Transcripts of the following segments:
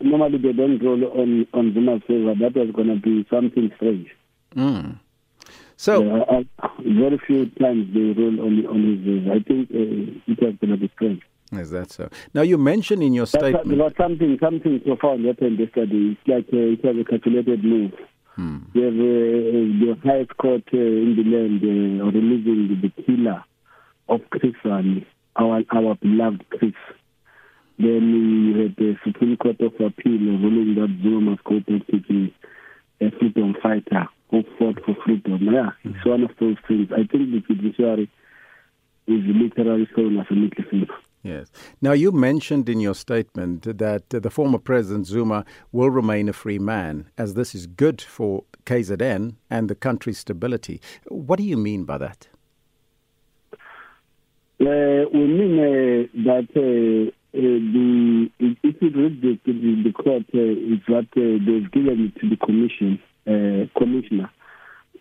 normally they don't roll on on Zuma's favor. That was going to be something strange. Mm. So uh, uh, very few times they roll on on his favor. I think uh, it was going to be strange. Is that so? Now you mentioned in your statement there was something something profound happened yesterday. It's like uh, it was a calculated move. Hmm. Have uh, the highest court uh, in the land uh, releasing the killer of Chris Hani, our our beloved Chris. Then we had the Supreme Court of Appeal ruling that Zuma must go back to the a freedom fighter who fought for freedom. Yeah, it's mm-hmm. one of those things. I think the judiciary is literally showing us a little finger. Yes. Now, you mentioned in your statement that the former President Zuma will remain a free man, as this is good for KZN and the country's stability. What do you mean by that? Uh, we mean uh, that uh, uh the if you read the, the, the court, uh, it's what uh, they've given to the commission commissioner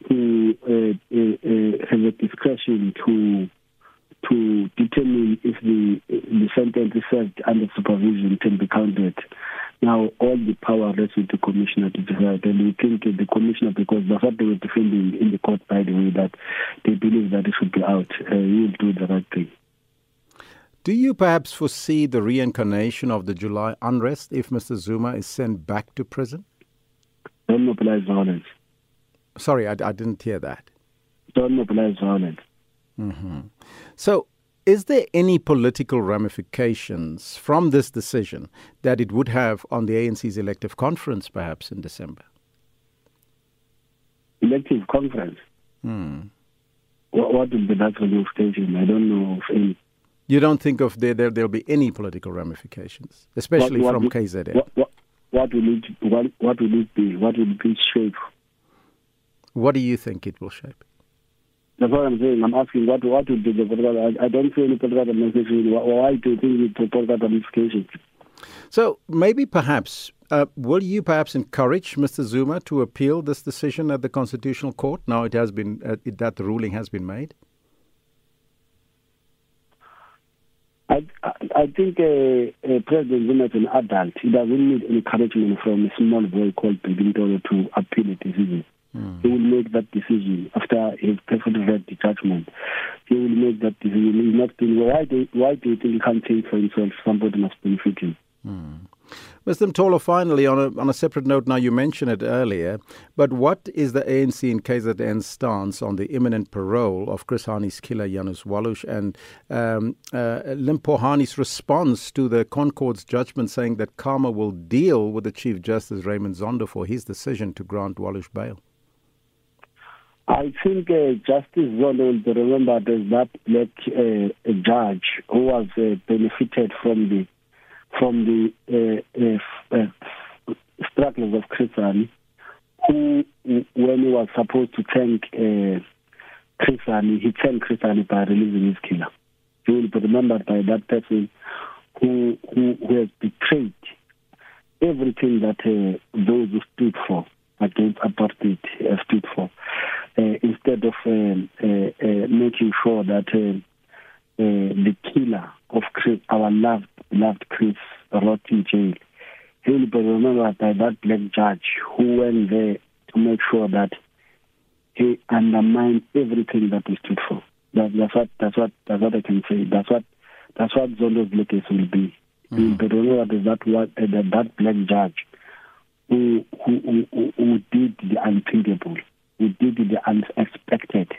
to have a discretion to to determine if the the sentence is served under supervision can be counted. Now, all the power rests with the commissioner to decide, and we think the commissioner, because that's what they were defending in the court, by the way, that they believe that it should be out. Uh, he will do the right thing. Do you perhaps foresee the reincarnation of the July unrest if Mr. Zuma is sent back to prison? Don't mobilize violence. Sorry, I, I didn't hear that. Don't mobilize violence. Mm-hmm. So, is there any political ramifications from this decision that it would have on the ANC's elective conference, perhaps in December? Elective conference? Hmm. What, what would be that ramification? I don't know of any. You don't think of there, there there'll be any political ramifications, especially what, what from KZN? What, what, what, will it, what, what will it be? What will it shape? What do you think it will shape? That's what I'm saying. I'm asking what what would be the political. I, I don't see any political ramification. Why do you think it's political ramifications? So maybe perhaps uh, will you perhaps encourage Mr. Zuma to appeal this decision at the Constitutional Court? Now it has been uh, it, that the ruling has been made. I I, I think uh, uh, President Zuma is an adult. He doesn't need encouragement from a small boy called Baby to appeal a decision. Mm. He will make that decision after he's carefully read the judgment. He will make that decision. He's not thinking, why do, why do you think he can't think for himself? Somebody must benefit him. Mr. Mtolo, finally, on a, on a separate note, now you mentioned it earlier, but what is the ANC and KZN's stance on the imminent parole of Chris Hani's killer, Janusz Waluś, and um, uh, Limpho Hani's response to the ConCourt's judgment saying that Karma will deal with the Chief Justice Raymond Zondo for his decision to grant Waluś bail? I think uh, Justice Zondo will be remembered as that black uh, judge who was uh, benefited from the from the uh, uh, uh, struggles of Chris Hani, who, when he was supposed to thank uh, he thanked Chris Hani by releasing his killer. He will be remembered by that person who who, who has betrayed everything that uh, those who stood for against apartheid uh, stood for uh, instead of um, uh, making sure that the killer of Chris, our loved, loved Chris, rot in jail. He will be remembered by that black judge who went there to make sure that he undermined everything that he stood for. That, that's what that's what that's what I can say. That's what that's what Zondo's legacy will be. Mm-hmm. Remembered as that what uh, that black judge who, who who who did the unthinkable who did the unexpected